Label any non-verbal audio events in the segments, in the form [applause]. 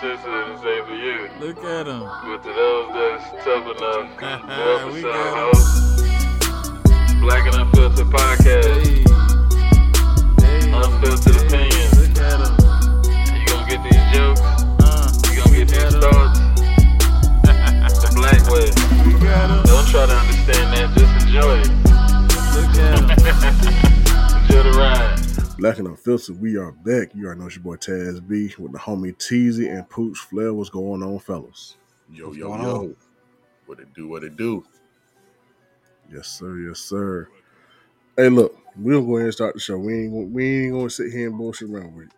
sensitive the same for you. Look at him. But to those that's tough enough, [laughs] the We got 'em. host, Black and Unfiltered Podcast, Hey. Hey. Unfiltered Hey. opinions. Look at him. you gonna get these jokes, Uh, you gonna get these Look thoughts [laughs] the black way. we got him. Don't try to understand that, just enjoy it. Look at him. [laughs] enjoy the ride. Black and Unfiltered, we are back. You already know it's your boy Taz B with the homie Teasy and Pooch Flair. What's going on, fellas? Yo, What's yo, yo. on? What it do, what it do. Yes, sir. Yes, sir. Hey, look, we'll go ahead and start the show. We ain't gonna, we ain't gonna sit here and bullshit around with it.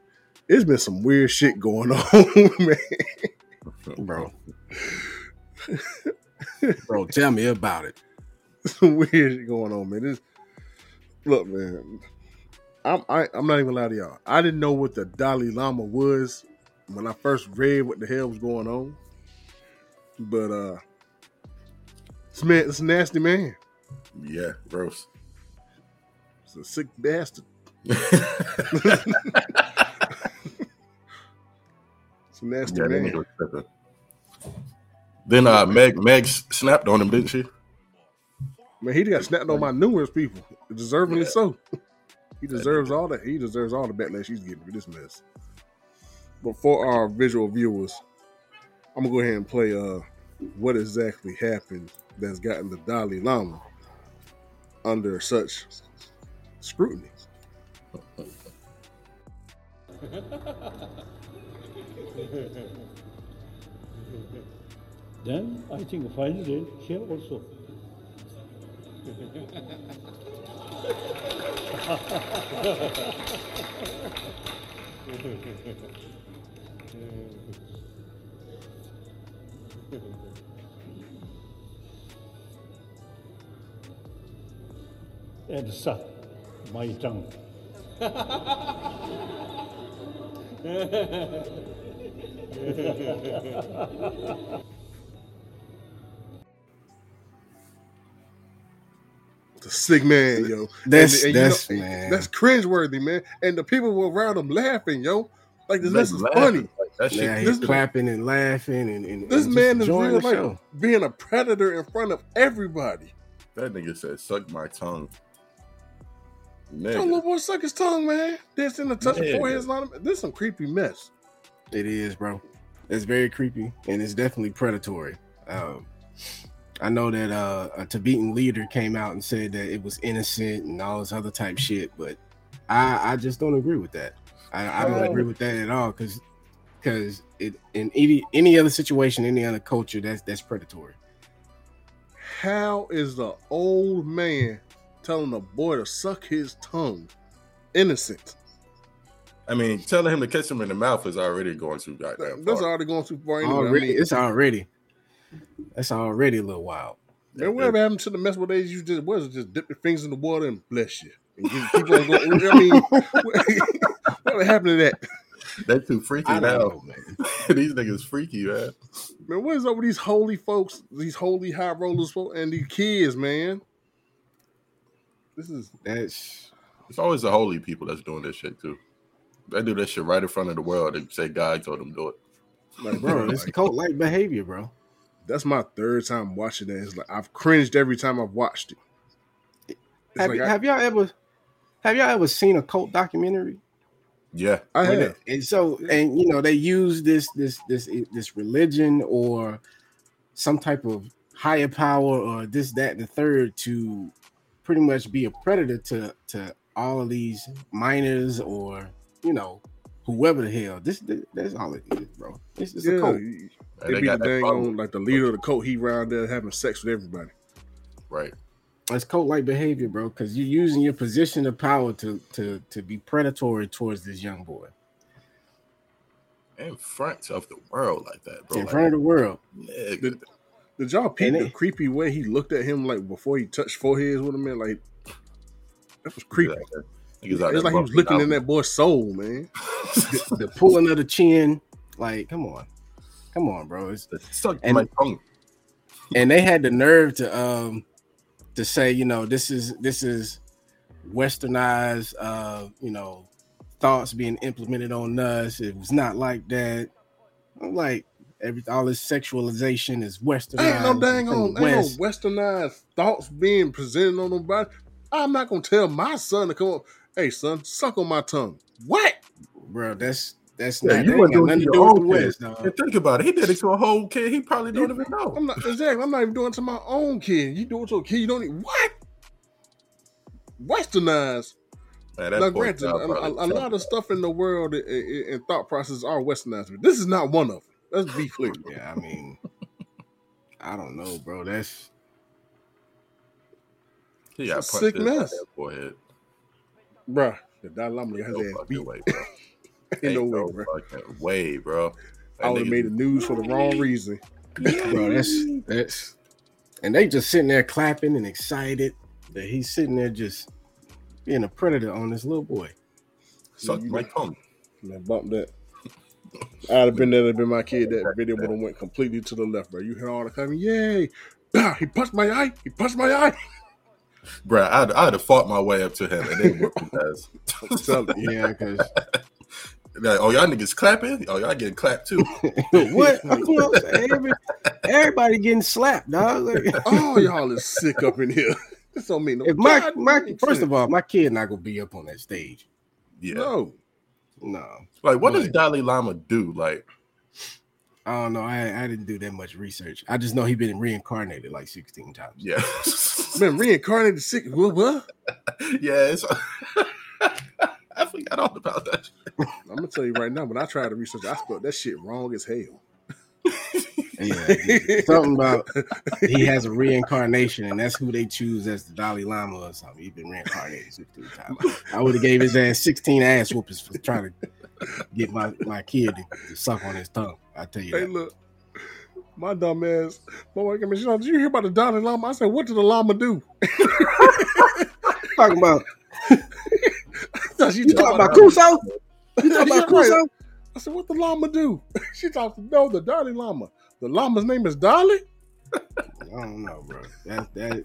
It's been some weird shit going [laughs] on, man. bro. [laughs] bro, tell me about it. Some weird shit going on, man. This, look, man. I'm I, I'm not even lie to y'all. I didn't know what the Dalai Lama was when I first read what the hell was going on. But uh, this man, it's a nasty man. Yeah, gross. It's a sick bastard. [laughs] It's a nasty Yeah, man. nigga was tripping. Then uh, Meg Meg snapped on him, didn't she? Man, he got snapped on by numerous people, deservingly Yeah. so. He deserves all that. He deserves all the backlash he's getting for this mess. But for our visual viewers, I'm gonna go ahead and play uh what exactly happened that's gotten the Dalai Lama under such scrutiny. Then I think finally here also. And suck my tongue. Sick man, yo. That's And- and you that's know, man. That's cringeworthy, man. And the people were around him laughing, yo. Like this, this is laughing. funny. Like, that shit. yeah, this- he's clapping and laughing and, and This and man is real like show. being a predator in front of everybody. That nigga said, "Suck my tongue." Tell little boy suck his tongue, man. This in the touch of Man. forehead's not. This some creepy mess. It is, bro. It's very creepy and it's definitely predatory. Um, I know that uh, a Tibetan leader came out and said that it was innocent and all this other type shit, but I, I just don't agree with that. I, I don't Oh. agree with that at all because because it in any any other situation, any other culture, that's that's predatory. How is the old man telling the boy to suck his tongue? Innocent. I mean, telling him to kiss him in the mouth is already going too goddamn That's far. already going too far anyway. already, I mean, it's already that's already a little wild. man, whatever happened to the mess where they used to was just dip your fingers in the water and bless you and just keep on going. I mean, [laughs] what happened to that? They're too freaky I now. know, man. [laughs] These niggas freaky, man. Man, what is up with these holy folks, these holy high rollers, folk, and these kids, man? This is That's It's always the holy people that's doing this shit too. They do that shit right in front of the world. They say God told them to do it. like, bro, it's cult like behavior, bro. That's my third time watching it. It's like I've cringed every time I've watched it. It's Have, like y- I- have y'all ever have y'all ever seen a cult documentary? Yeah, I Where have. they- and so and you know they use this this this this religion or some type of higher power or this that and the third to pretty much be a predator to to all of these minors or you know whoever the hell this, this that's all it is bro it's just a cult you- And they, they be the got that dang on like the leader of the cult. He round there having sex with everybody. right. That's cult like behavior bro because you're using your position of power to to to be predatory towards this young boy In front of the world like that, bro. in Like, front of the world nigga, Did y'all peep the creepy way he looked at him like before he touched foreheads with him? Man, like that was creepy. Niggas out It's like he was bumping looking in that boy's soul, man. [laughs] the pulling of the chin like come on come on bro it's Suck And- my tongue. and they had the nerve to um to say you know this is this is westernized uh you know thoughts being implemented on us it was not like that I'm like every all this sexualization is western. Ain't no dang on, ain't no westernized thoughts being presented on nobody. I'm not gonna tell my son to come up. Hey, son, suck on my tongue. What? bro. That's that's Yeah, not. you that wouldn't ain't do got it nothing to do with own the. West, dog. And think about it. He did it to a whole kid. He probably don't even know. I'm not exactly. I'm not even doing it to my own kid. You do it to a kid. You don't even what? Westernized. Man, Now, granted, a, a- a lot of stuff in the world and- thought processes are westernized. But this is not one of them. Let's be clear. Yeah, I mean, I don't know, bro. That's He got a sick mess. forehead. Bruh, the Dalai Lama No ass beat. way, bro. Ain't no Ain't way, bro. way, bro. I would have made the news for the wrong reason. bro. That's that's, and they just sitting there clapping and excited that he's sitting there just being a predator on this little boy. Suck You my know- tongue. Man, bump that. I'd have been there to been my kid. That [laughs] video would have went completely to the left, bro. You hear all the coming, yay! Ah, he punched my eye. He punched my eye. Bruh, I'd, I'd have fought my way up to him and then whooped his [laughs] ass. I'm. Yeah, because Like, oh, y'all niggas clapping? Oh, y'all getting clapped too. [laughs] what? You know, what I'm saying? Every- everybody getting slapped, dog. Like, [laughs] Oh, y'all is sick up in here. [laughs] This don't mean no. if my my first shit. of all, my kid not gonna be up on that stage. Yeah. no. No, Like, what does Right. Dalai Lama do? Like, I don't know. I I didn't do that much research. I just know he been reincarnated like 16 times. yeah. been reincarnated six. What? what? yeah, it's, I forgot all about that. [laughs] I'm gonna tell you right now. When I tried to research, I spelled that shit wrong as hell. Yeah, something about he has a reincarnation, and that's who they choose as the Dalai Lama or something. He's been reincarnated 16 times. I would have gave his ass 16 ass whoopers for trying to get my, my kid to, to suck on his tongue. I tell you Hey, that. look, my dumb ass. My wife came in, Did you hear about the Dalai Lama? I said, What did the Lama do? [laughs] Talking about [laughs] I she you talking about Dalai- Crusoe? You talking Yeah, about Crusoe? I said, What the llama do? [laughs] she talked to no, the Dalai Lama. The llama's name is Dolly. I don't know, bro. That that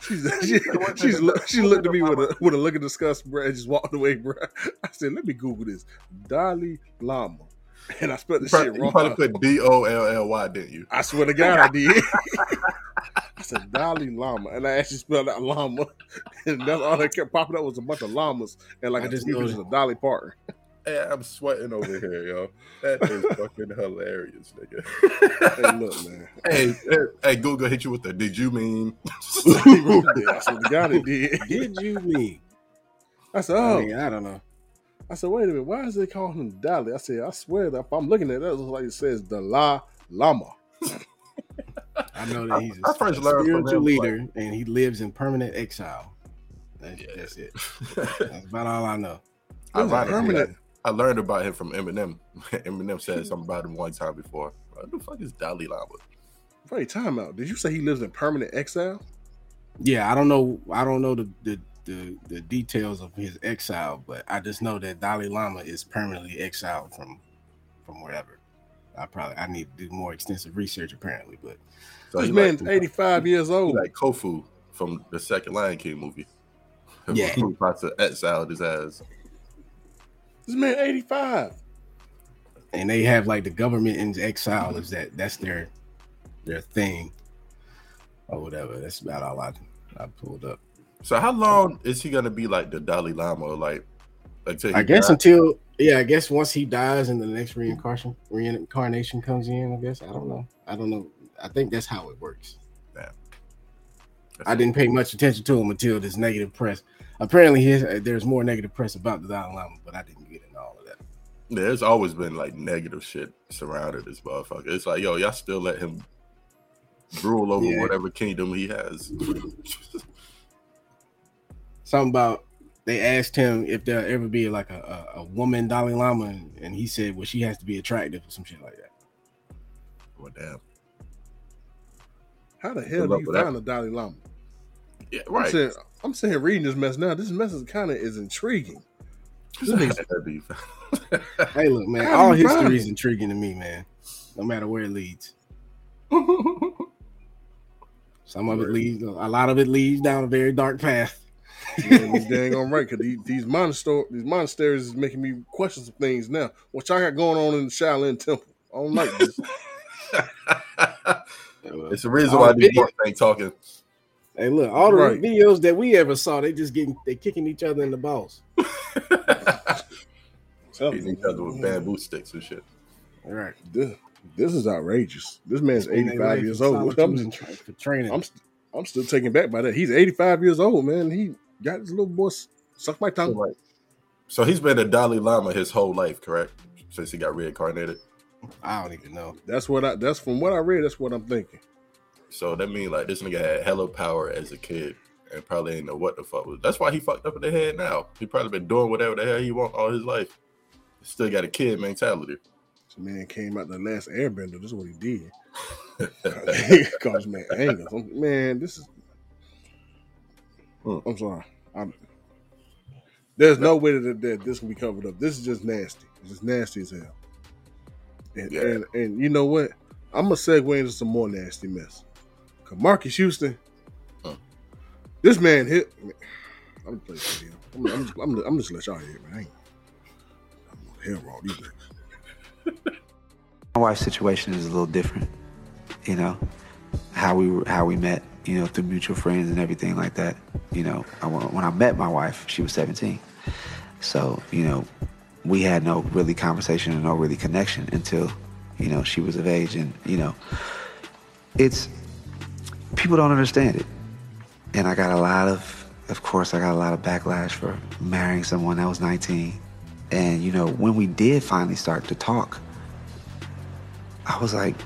She's, [laughs] she, she's, she looked at me with a with a look of disgust, bro, and just walked away, bro. I said, "Let me Google this, Dalai Lama," and I spelled the You shit probably, you probably put D O L L Y, didn't you? I swear to God, I did. I said Dalai Lama, and I actually spelled out llama, [laughs] and that's all that kept popping up was a bunch of llamas and like I a just just know of that- Dolly Parton. [laughs] Hey, I'm sweating over here, yo. That is [laughs] fucking hilarious, nigga. Hey, look, man. hey, hey, hey, Google hit you with the did you mean? I swear to God, it did. did you mean? I said, oh. I, "Oh," mean, I don't know. I said, "Wait a minute, why is they calling him Dolly?" I said, "I swear that if I'm looking at that, it looks like it says Dalai Lama." I know that he's a, I first a learned from spiritual him, leader and he lives in permanent exile. That's, Yeah. that's it. [laughs] That's about all I know. It was permanent. I learned about him from Eminem. [laughs] Eminem said something about him one time before. What the fuck is Dalai Lama? Wait, time out. Did you say he lives in permanent exile? Yeah, I don't know. I don't know the the, the the details of his exile, but I just know that Dalai Lama is permanently exiled from from wherever. I probably I need to do more extensive research apparently, but So this he man's like, 85 years old. like Kovu from the second Lion King movie. [laughs] Yeah. About to exile his ass. This man 85. and they have like the government in exile is that that's their their thing or whatever. That's about all I I pulled up. So how long is he gonna be like the Dalai Lama? Like, like I guess dies? until yeah, I guess once he dies and the next reincarnation reincarnation comes in, I guess I don't know. I don't know. I think that's how it works. I didn't pay much attention to him until this negative press. Apparently, his, uh, there's more negative press about the Dalai Lama, but I didn't get into all of that. There's always been like negative shit surrounded this motherfucker. It's like, yo, y'all still let him rule over Yeah. whatever kingdom he has. Something about they asked him if there'll ever be like a, a, a woman Dalai Lama, and, and he said, "Well, she has to be attractive or some shit like that." What well, damn. How the Good hell do luck you with that. find the Dalai Lama? Yeah, right. I'm saying, I'm saying reading this mess now. This mess is kind of is intriguing. This nigga's- That'd be- Hey, look, man, How all you find history it? is intriguing to me, man. No matter where it leads. [laughs] Some of it leads, a lot of it leads down a very dark path. Man, you dang on right, because these, these these monasteries is making me question some things now. What y'all got going on in the Shaolin Temple? I don't like this. [laughs] it's the reason why the these video- boys ain't talking. Hey, look, all the Right. videos that we ever saw, they just getting they kicking each other in the balls. [laughs] Hitting oh. each other with bamboo sticks and shit. All right. This, this is outrageous. This man's 85 years old. solitude I'm, tra- training. I'm, I'm still taken back by that. He's 85 years old, man. He got his little boy s- suck my So, tongue. like, so he's been a Dalai Lama his whole life, correct? Since he got reincarnated. I don't even know. That's what I. That's from what I read. That's what I'm thinking. So that means like this nigga had hella power as a kid and probably ain't know what the fuck was. That's why he fucked up in the head now. He probably been doing whatever the hell he want all his life. Still got a kid mentality. This man came out the last Airbender. This is what he did. [laughs] [laughs] Cause man anger. Man, this is. Hmm. I'm sorry. I'm, there's no way that, that this can be covered up. This is just nasty. It's just nasty as hell. And, Yeah. and and you know what? I'm gonna segue into some more nasty mess. Cause Marques Houston, Huh. this man hit. I'm gonna play this video. I'm, I'm, just, I'm, I'm just let y'all hear it, man. I ain't, I'm hell wrong these niggas. My wife's situation is a little different, you know, how we how we met, you know, through mutual friends and everything like that. You know, I, when I met my wife, she was 17, so you know, we had no really conversation and no really connection until, you know, she was of age, and you know, it's people don't understand it, and I got a lot of, of course, I got a lot of backlash for marrying someone that was 19, and you know, when we did finally start to talk. I was like,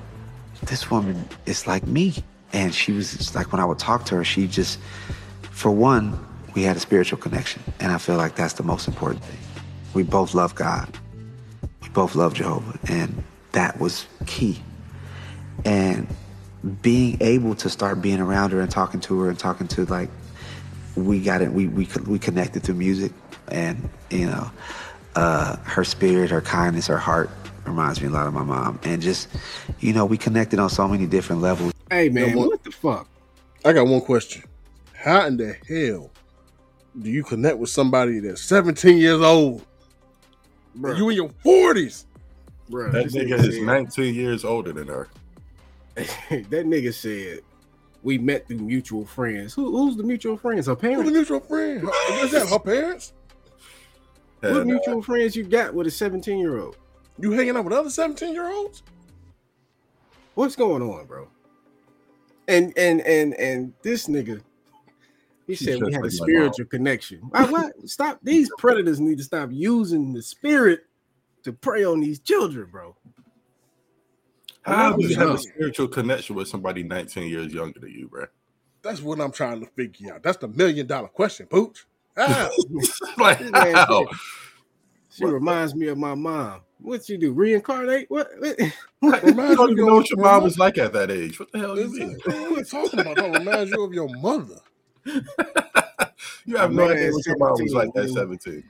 this woman is like me. And she was like, when I would talk to her, she just, for one, we had a spiritual connection. And I feel like that's the most important thing. We both love God, we both love Jehovah. And that was key. And being able to start being around her and talking to her and talking to like, we got it, we, we, we connected through music and, you know, uh, her spirit, her kindness, her heart reminds me a lot of my mom. And just, you know, we connected on so many different levels. Hey man, what? what the fuck? I got one question. How in the hell do you connect with somebody that's 17 years old? Bro, You in your 40s. bro, That nigga nigga is 19 years older than her. [laughs] that nigga said we met through mutual friends. Who, who's the mutual friends? Her Who's the parents? mutual friend? Her- Is that her parents? What mutual friends you got with a 17 year old? You hanging out with other 17 year olds? What's going on, bro? And and and and this nigga, he She said we just had a like my spiritual connection. Why, why? Stop! These [laughs] predators need to stop using the spirit to prey on these children, bro. How do you have a spiritual connection with somebody 19 years younger than you, bro? That's what I'm trying to figure out. That's the million dollar question, Pooch. [laughs] How? like, how? She reminds me of my mom. What you do? Reincarnate? What? [laughs] what? You don't even know what your mom was like at that age. What the hell you Is mean? it- what are we talking about? That reminds you of your mother. [laughs] You have no idea at what your mom was like at 17.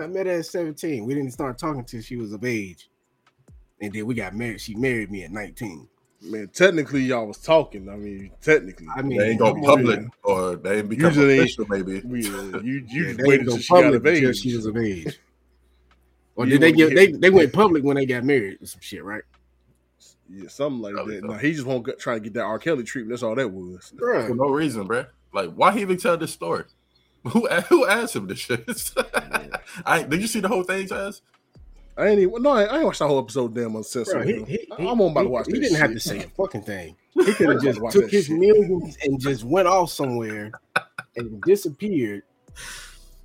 I met her at 17. We didn't start talking till she was of age. And then we got married. She married me at 19. Man, technically y'all was talking. I mean, technically. I mean, They ain't go public or they ain't become Usually- official, maybe. we, [laughs] you you Yeah, just waited till she got of age. she was of age. Or did they get get- they, they went public when they got married or some shit, right? Yeah, something like Probably that. so. No, he just won't try to get that R. Kelly treatment. That's all that was. For no reason, bruh. Like, why he even tell this story? [laughs] Who who asked him this shit? [laughs] I did you see the whole thing, Jazz? I ain't even no, I, I ain't watched the whole episode. Damn uncensored. bro he, he, I'm on about to watch He that didn't have to shit. say a fucking thing. [laughs] He could have just Watch took his shit. millions and just went off somewhere and disappeared.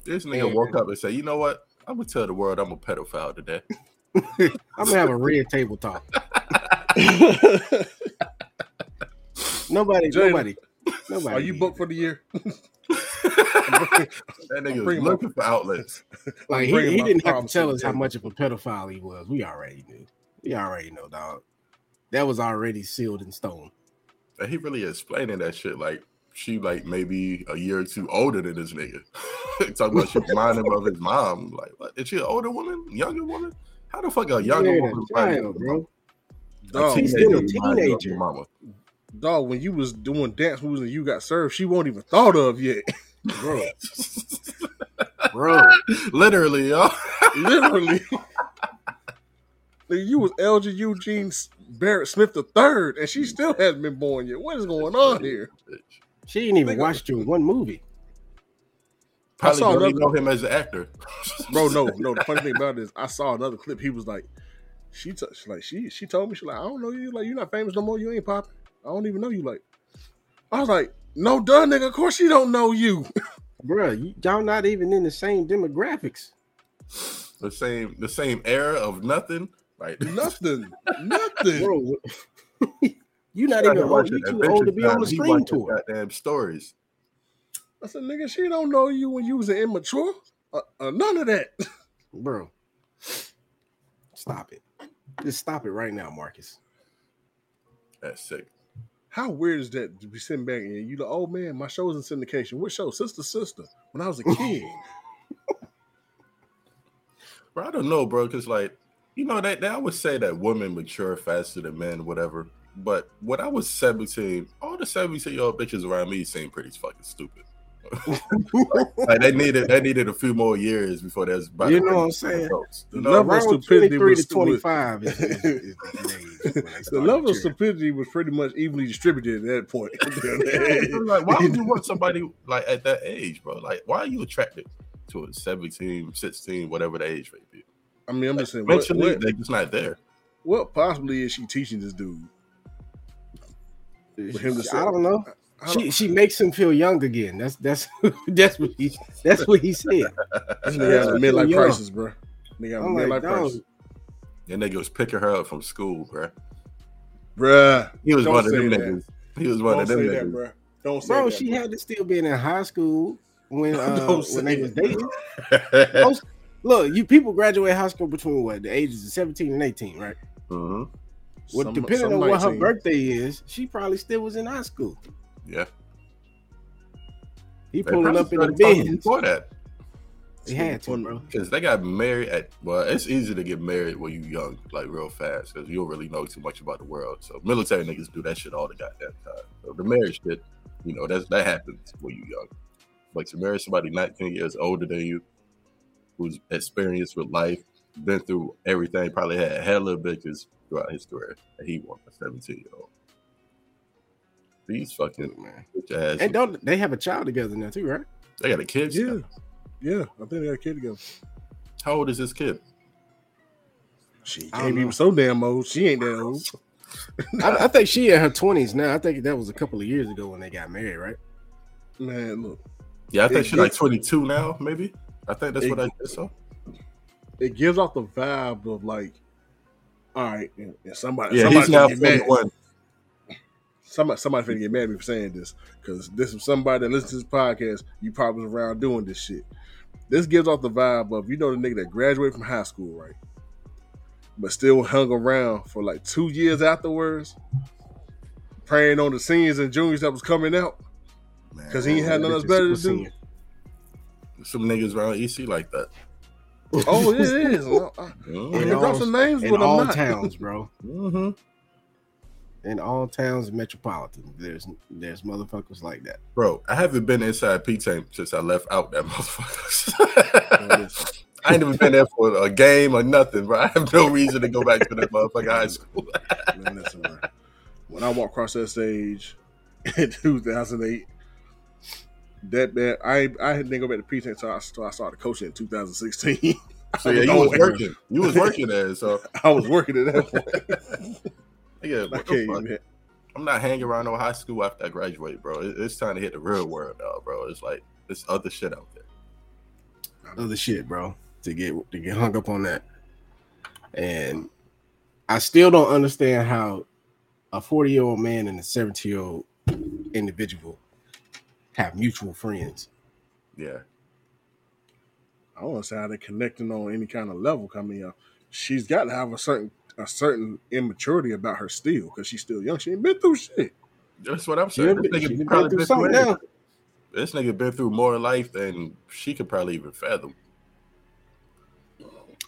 This nigga And- woke up and said, "You know what? I'm gonna tell the world I'm a pedophile today." [laughs] I'm gonna have a red table talk. [laughs] Nobody, nobody, nobody. Are you booked for the year? [laughs] That nigga was looking for outlets. Like he, he didn't have to tell us how much of a pedophile he was. We already knew. We already know, dog. That was already sealed in stone. And he really explaining that shit like she like maybe a year or two older than this nigga. [laughs] Talking about she reminded him of his mom. Like, what? Is she an older woman? Younger woman? How the fuck a younger Yeah, woman? child, you of bro. mama? Dog, He's still a remind you of your teenager. Mama. dog, when you was doing dance moves and you got served, she won't even thought of yet. bro, [laughs] bro. Literally, y'all. Literally. You was Elgin Eugene Barrett Smith the third, and she still hasn't been born yet. What is going on here? She ain't even Nigga. watched your one movie. Probably saw don't another- know him as an actor. [laughs] Bro, no, no. The funny thing about it is, I saw another clip. He was like, she touched, like she, she told me, she like, I don't know you, like you're not famous no more. You ain't popping. I don't even know you. Like, I was like, no, duh, nigga. Of course she don't know you. [laughs] Bro, you, y'all not even in the same demographics. the same, the same era of nothing. Like [laughs] nothing, nothing. Bro, you not even old. watching You too Adventure old to be on the he stream watching tour. Goddamn stories. I said, nigga, she don't know you when you was an immature. Uh, uh, none of that. [laughs] Bro, stop it. Just stop it right now, Marques. That's sick. How weird is that to be sitting back and you like, oh man, my show was in syndication. What show? Sister, sister. When I was a [laughs] kid. Bro, I don't know, bro, because like you know that I would say that women mature faster than men, whatever. But when I was 17, all the 17 year old bitches around me seemed pretty fucking stupid. [laughs] like they needed they needed a few more years before there's about You know what I'm saying? adults, The level of stupidity was 25 is, is, is, is the [laughs] age when they the start level of stupidity was pretty much evenly distributed at that point. [laughs] like, why would you want somebody like at that age, bro? Like, why are you attracted to a 17, 16, whatever the age may be? I mean, I'm just saying, what, what, they're just not there. what possibly is she teaching this dude? I don't know. I don't- She she makes him feel young again. That's that's [laughs] that's what he that's what he said. [laughs] This nigga has a midlife young. crisis, bro. Nigga has a I'm midlife like, crisis. And nigga was picking her up from school, bro. Bruh. He was Don't one of them that. niggas. He was one Don't of them say niggas. that, bro. Don't say bro, that. she bro. had to still be in high school when [laughs] uh, Don't when they was dating. Most, look, you people graduate high school between what the ages of 17 and 18, right? hmm Well, Some- depending some on what her birthday is, she probably still was in high school. Yeah. He They pulling up in the Benz. before that. He had to, bro. Because they got married at well, it's easy to get married when you young, like real fast, because you don't really know too much about the world. So military niggas do that shit all the goddamn time. So the marriage shit, you know, that's that happens when you young. Like to marry somebody 19 years older than you, who's experienced with life, been through everything, probably had hella bitches throughout his career, and he won a 17 year old. These fucking Man. bitch ass, And don't they have a child together now too, right? they got a kid. Yeah. still. Yeah. I think they got a kid together. How old is this kid? She I don't can't be so damn old. She ain't that old. [laughs] I, I think she in her twenties now. I think that was a couple of years ago when they got married, right? Man, look. Yeah, I think she's like 22 now, maybe. I think that's It- what I just saw. It gives off the vibe of like, all right, and, and somebody, Yeah, somebody he's now finna get mad. 41. Somebody, somebody finna get mad at me for saying this because this is somebody that listens to this podcast. You probably was around doing this shit. This gives off the vibe of you know the nigga that graduated from high school, right? But still hung around for like two years afterwards, preying on the seniors and juniors that was coming out because he ain't had nothing else better to do. Some niggas around EC like that. Oh, it is. [laughs] I- I-. I In all- some names, In but I'm all not. towns, bro. Mhm. In all towns metropolitan, there's there's motherfuckers like that. Bro, I haven't been inside P Tank since I left out that [laughs] motherfucker. [laughs] I ain't even been there for a game or nothing, bro. I have no reason to go back to that motherfucker high school. Man, listen. When I walked across that stage in 2008, that bad, I I didn't go back to P Tech until I, until I started coaching in 2016. [laughs] So yeah, you was working. You was working there, so [laughs] I was working at that point. [laughs] yeah, I what the can't fuck? even. I'm not hanging around no high school after I graduate, bro. It's time to hit the real world now, bro. It's like there's other shit out there. Other shit, bro. To get to get hung up on that. And I still don't understand how a 40 year old man and a 70 year old individual have mutual friends. Yeah. I don't say how they're connecting on any kind of level coming up. Uh, she's got to have a certain a certain immaturity about her still because she's still young. She ain't been through shit. That's what I'm saying. This been- she nigga probably been through been something through now. This nigga been through more life than she could probably even fathom.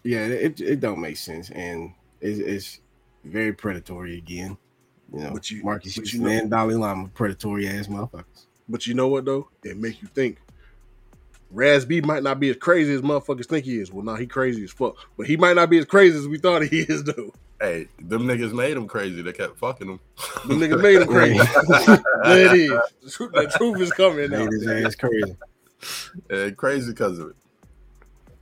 Yeah, it, it don't make sense, and it's, it's very predatory again. You know, But you- Marques but Houston you know- and Dalai Lama predatory ass motherfuckers. But you know what though? It make you think. Raz B might not be as crazy as motherfuckers think he is. Well, now he crazy as fuck, but he might not be as crazy as we thought he is though. Hey, them niggas made him crazy. They kept fucking him. The niggas made him crazy. [laughs] [laughs] there it is. The truth, the truth is coming out. Made his ass crazy. and crazy because of it.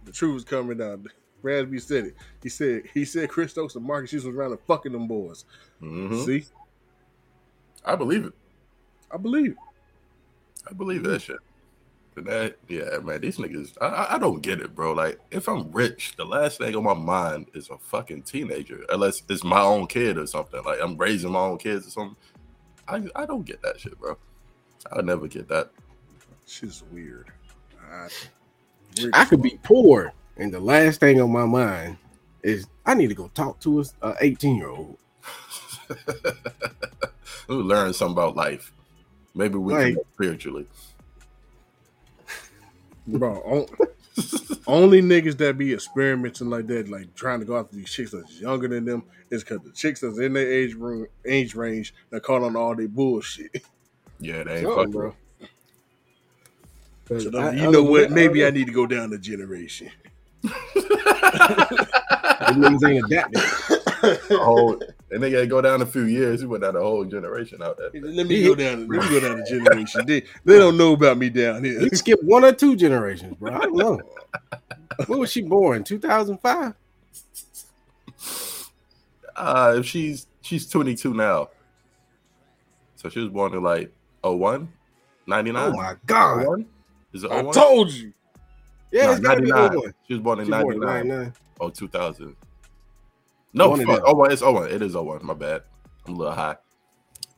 The truth is coming out. Raz B said it. He said he said Chris Stokes and Marques Houston was around and fucking them boys. Mhm. See, I believe it. I believe. it. I believe that shit. But that, yeah, man, these niggas, I- I, I don't get it, bro. Like, if I'm rich, the last thing on my mind is a fucking teenager, unless it's my own kid or something. Like, I'm raising my own kids or something. I, I don't get that shit, bro. I'll never get that. Shit's weird. I, I could be poor, and the last thing on my mind is I need to go talk to a 18 year old. We'll [laughs] learn something about life. Maybe we Like- can spiritually. bro. on- only niggas that be experimenting like that, like trying to go after these chicks that's younger than them, is because the chicks that's in their age room, age range, that caught on all their bullshit. Yeah, they ain't Something, fucking, bro. So I- you I know was- what? Maybe I need to go down a generation. [laughs] Them niggas ain't adapting. A [laughs] whole, oh, and they gotta go down a few years. He went down a whole generation out there. Let me go down. Let me go down a generation. They, they don't know about me down here. He skipped one or two generations, bro. I don't know. when was she born? 2005? Uh, if she's she's 22 now, so she was born in like 01, 99. Oh my God. 01? Is it I told you. Yeah, Nah, it's be 99. 01. She was born in She born in 99 99. or 2000. No, One of fuck. them. Oh, well, it's 01. It is 01. My bad. I'm a little high.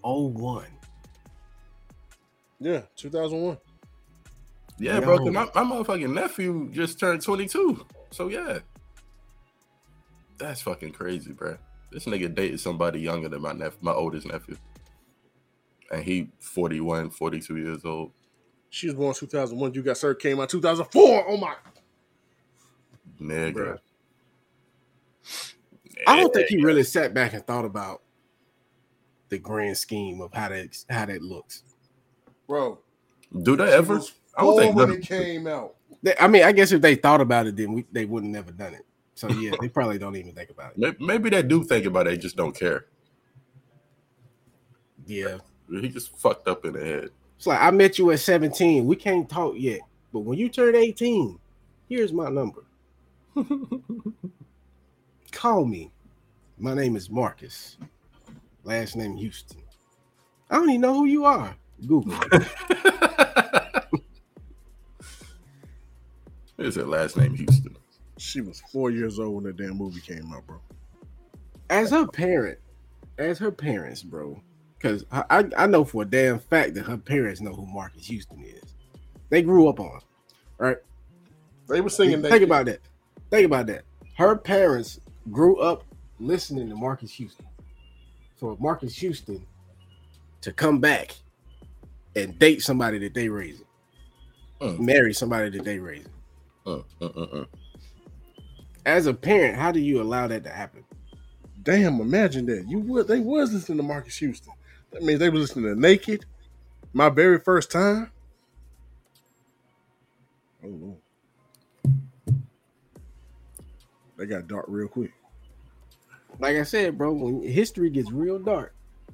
01. Yeah, 2001. Yeah, bro. 'cause Yo. my, my motherfucking nephew just turned 22. So yeah, that's fucking crazy, bro. This nigga dated somebody younger than my nephew, my oldest nephew, and he 41, 42 years old. She was born 2001. You got Sir came out 2004. Oh my. Nigga. Bruh. I eh, don't think eh, he really sat back and thought about the grand scheme of how that how that looks. Bro. Do they ever? I don't think when it came out. They- I mean, I guess if they thought about it, then we, they wouldn't never done it. So yeah, they probably don't even think about it. Maybe they do think about it, they just don't care. Yeah, He just fucked up in the head. it's like I met you at 17. We can't talk yet, but when you turn 18, here's my number. [laughs] Call me. My name is Marques. Last name Houston. I don't even know who you are. Google. it. [laughs] Her last name Houston. She was four years old when that damn movie came out, bro. as her parent, as her parents, bro, because I, I I know for a damn fact that her parents know who Marques Houston is. They grew up on, him, right? They were singing that. Think about that. Think about that. Her parents grew up listening to Marques Houston. For Marques Houston to come back and date somebody that they raising, Mm. marry somebody that they raising. Uh, uh. As a parent, how do you allow that to happen? Damn, imagine that. You would they was listening to Marques Houston. That means they was listening to Naked. My very first time. Oh Lord. They got dark real quick. Like I said, bro, when history gets real dark,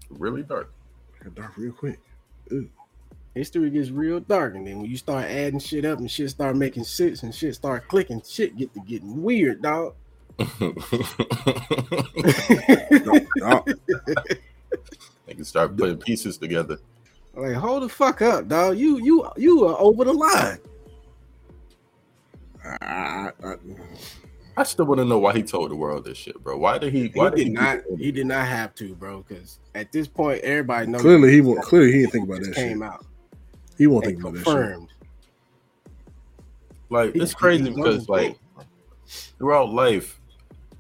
Really dark. Dark real quick. history gets real dark, and then when you start adding shit up and shit start making sense and shit start clicking, shit get to getting weird, dog. Dark. [laughs] they can start putting pieces together. like, hold the fuck up, dog. You you you are over the line. I, I, I still want to know why he told the world this shit, bro. Why did he? He Why did not. He did not have to, bro. Because at this point, everybody knows. clearly he won't. Clearly he didn't think about just that shit. came out He won't and think about that shit. confirmed. Like it's crazy he because knows like throughout life,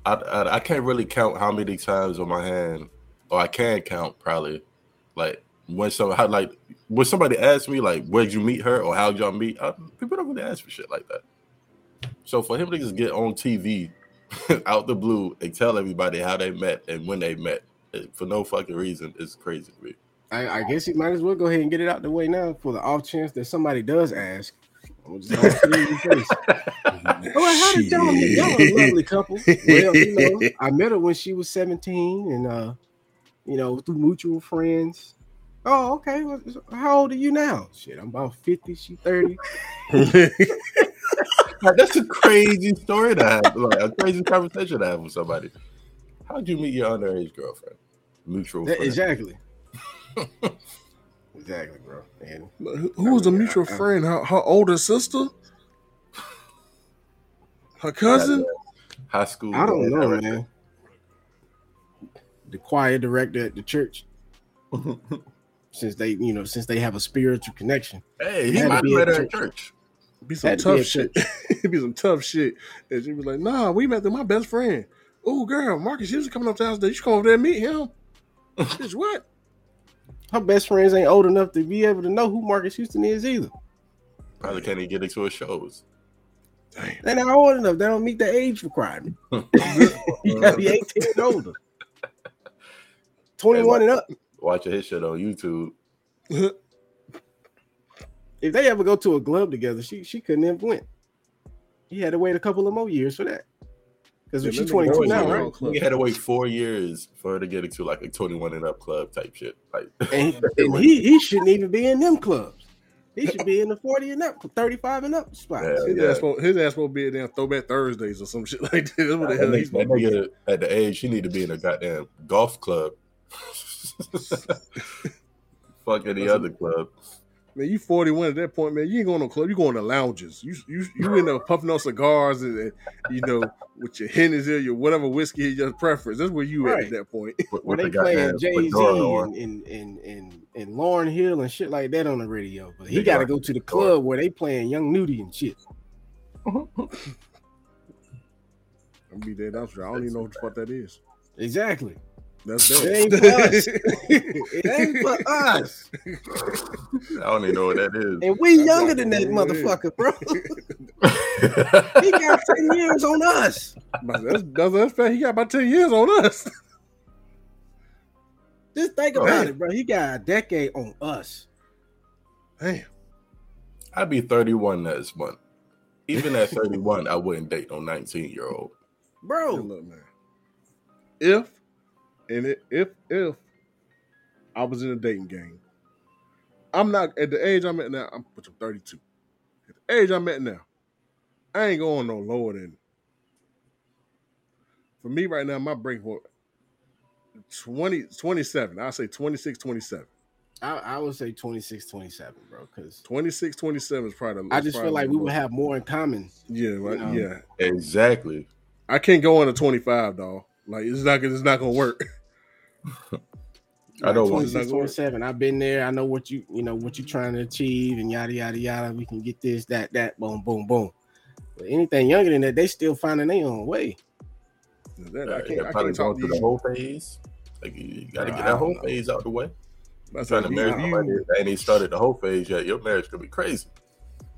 I, I I can't really count how many times on my hand, or I can count probably, like when some how like when somebody asks me like where'd you meet her or how'd y'all meet, I, people don't really ask for shit like that. So for him to just get on TV [laughs] out the blue and tell everybody how they met and when they met eh, for no fucking reason is crazy to me. I, I guess he might as well go ahead and get it out the way now for the off chance that somebody does ask. I'm just gonna see in your face. [laughs] Well, how did y'all meet? Y'all a lovely couple. Well, you know, [laughs] I met her when she was 17, and uh, you know, through mutual friends. Oh, okay. Well, How old are you now? Shit, I'm about 50. She 30. Like, that's a crazy story to have, like a crazy conversation to have with somebody. How'd you meet your underage girlfriend? Mutual That- friend. exactly. [laughs] exactly, bro. And Who who was a mutual friend? Her, her older sister? Her cousin? High school. I don't know, director. man. The choir director at the church, [laughs] since they, you know, since they have a spiritual connection. Hey, he might be met at at church. church. Be some Had to be tough a shit. It'd [laughs] be some tough shit. And she was like, nah, we met through my best friend. Oh, girl, Marques Houston coming up to the house. You should come over there and meet him. [laughs] Bitch, what? Her best friends ain't old enough to be able to know who Marques Houston is either. Probably can't even get into his shows. Damn. They're not old enough. They don't meet the age requirement. [laughs] you gotta be 18 and older. 21 and up. Watching his shit on YouTube. If they ever go to a club together, she she couldn't have went. He had to wait a couple of more years for that. Because Yeah, she's 22 now, right? a club. We had to wait four years for her to get into like a 21 and up club type shit. Like, [laughs] And, [laughs] and he he shouldn't even be in them clubs. He should be in the 40 and up, 35 and up spots. Yeah. His, ass supposed, his ass supposed to be at damn throwback Thursdays or some shit [laughs] like that. What the that hell he's nigga, that supposed to be. nigga at the age, he need to be in a goddamn golf club. Fucking the other club. Man, you 41 at that point, man. You ain't going to club. You going to lounges. You you you in there puffing on cigars and, and, you know with your Hennessy or your whatever whiskey is your preference. That's where you at Right. at that point. With, When with they playing goddamn Jay Z and, and, and, and, and Lauryn Hill and shit like that on the radio. But he got to go to the Fedora. club where they playing Young Nudy and shit. [laughs] I'm be dead. That's right. I don't even know what the fuck that is. Exactly. That's It ain't for us. it ain't for us. I don't even know what that is. And we That's younger than that motherfucker, bro. [laughs] he got 10 years on us. that's, that's, that's fair. He got about 10 years on us. Just think Oh, about man. it, bro. He got a decade on us. Damn. I'd be 31 next month. Even at 31, I wouldn't date no 19 year old. Bro, look, man. If and it, if if I was in a dating game, I'm not at the age I'm at now. I'm which I'm 32. At the age I'm at now, I ain't going no lower than. For me right now, my break point 20, 27. I say 26, 27. I, I would say 26, 27, bro. Because 26, 27 is probably. I is just feel like we would have more in common. Yeah, right, know. yeah. Exactly. I can't go on to 25, dog. Like it's not. It's not gonna work. [laughs] [laughs] I don't want 26, to- 27. I've been there. I know what you, you know, what you're trying to achieve and yada, yada, yada. We can get this, that, that, boom, boom, boom. But anything younger than that, they still finding their own way. That, I can't. you're I can't talk going to through the whole phase. Like you got to get that whole know. phase out the way. That's Trying to like, marry if somebody you, that ain't even started the whole phase yet. Your marriage could be crazy.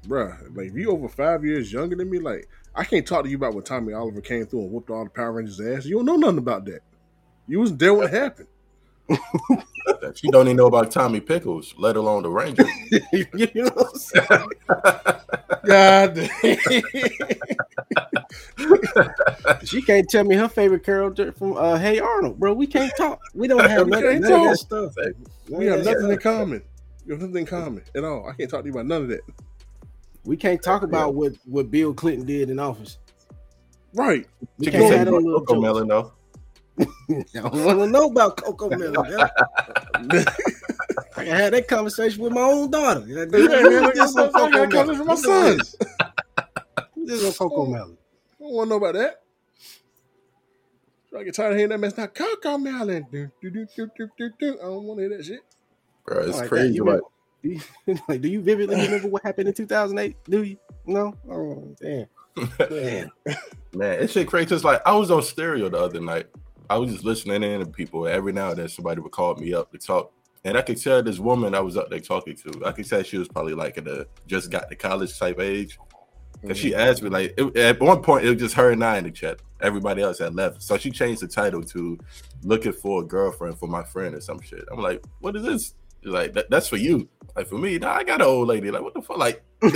bruh, like if you over five years younger than me, like I can't talk to you about what Tommy Oliver came through and whooped all the Power Rangers' ass. You don't know nothing about that. You was there when it happened. She don't even know about Tommy Pickles, let alone the Ranger. [laughs] you know what I'm saying? God She can't tell me her favorite character from uh, Hey Arnold, bro. We can't talk. We don't [laughs] have We none, none of that talk. stuff. we have nothing in common. We have nothing in common at all. I can't talk to you about none of that. We can't talk about what, what Bill Clinton did in office. Right. We She can't can have say them little Coco jokes. Melon though. I don't want to know about CoComelon. I had that conversation with my own daughter. Yeah, man, like, This on I got Coco a conversation Melon. with my sons. This on CoComelon. I don't want to know about that. I get tired of hearing that mess now. CoComelon. Do, do, do, do, do, do, do. I don't want to hear that shit. Bro, it's Like crazy. You Like, Do you, like, do you vividly remember what happened in 2008? Do you? No? Oh, damn. Man. man, it's shit crazy. It's like I was on stereo the other night. I was just listening in to people. Every now and then somebody would call me up to talk. And I could tell this woman I was up there talking to, I could tell she was probably like at a just got to college type age. Cause she mm-hmm. asked me like it, at one point it was just her and I in the chat. Everybody else had left, so she changed the title to "Looking for a Girlfriend for My Friend" or some shit. I'm like, what is this? She's like, that, that's for you. Like for me, nah, I got an old lady. Like what the fuck? Like [laughs] Hey,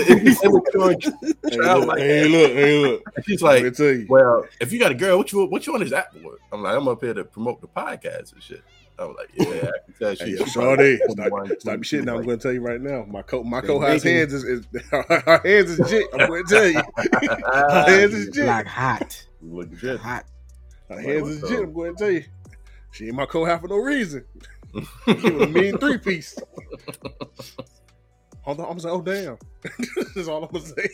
look, like hey, look, hey, look. [laughs] She's like, me tell you. well, if you got a girl, what you what you on this app for? I'm like, I'm up here to promote the podcast and shit. I'm like, yeah, I can tell Hey, she. yo, she Sade, stop, 21, stop your shit. Now I'm going to tell you right now. My co my co-house hands is, is [laughs] her hands is jit. I'm going to tell you, her hands is jit. Like hot, legit. hot. Her hands what is the- jit. I'm going to tell you. She ain't my co-house for no reason. Give it a mean three piece. [laughs] Hold on, I'm saying, oh damn. [laughs] That's all I'm gonna say.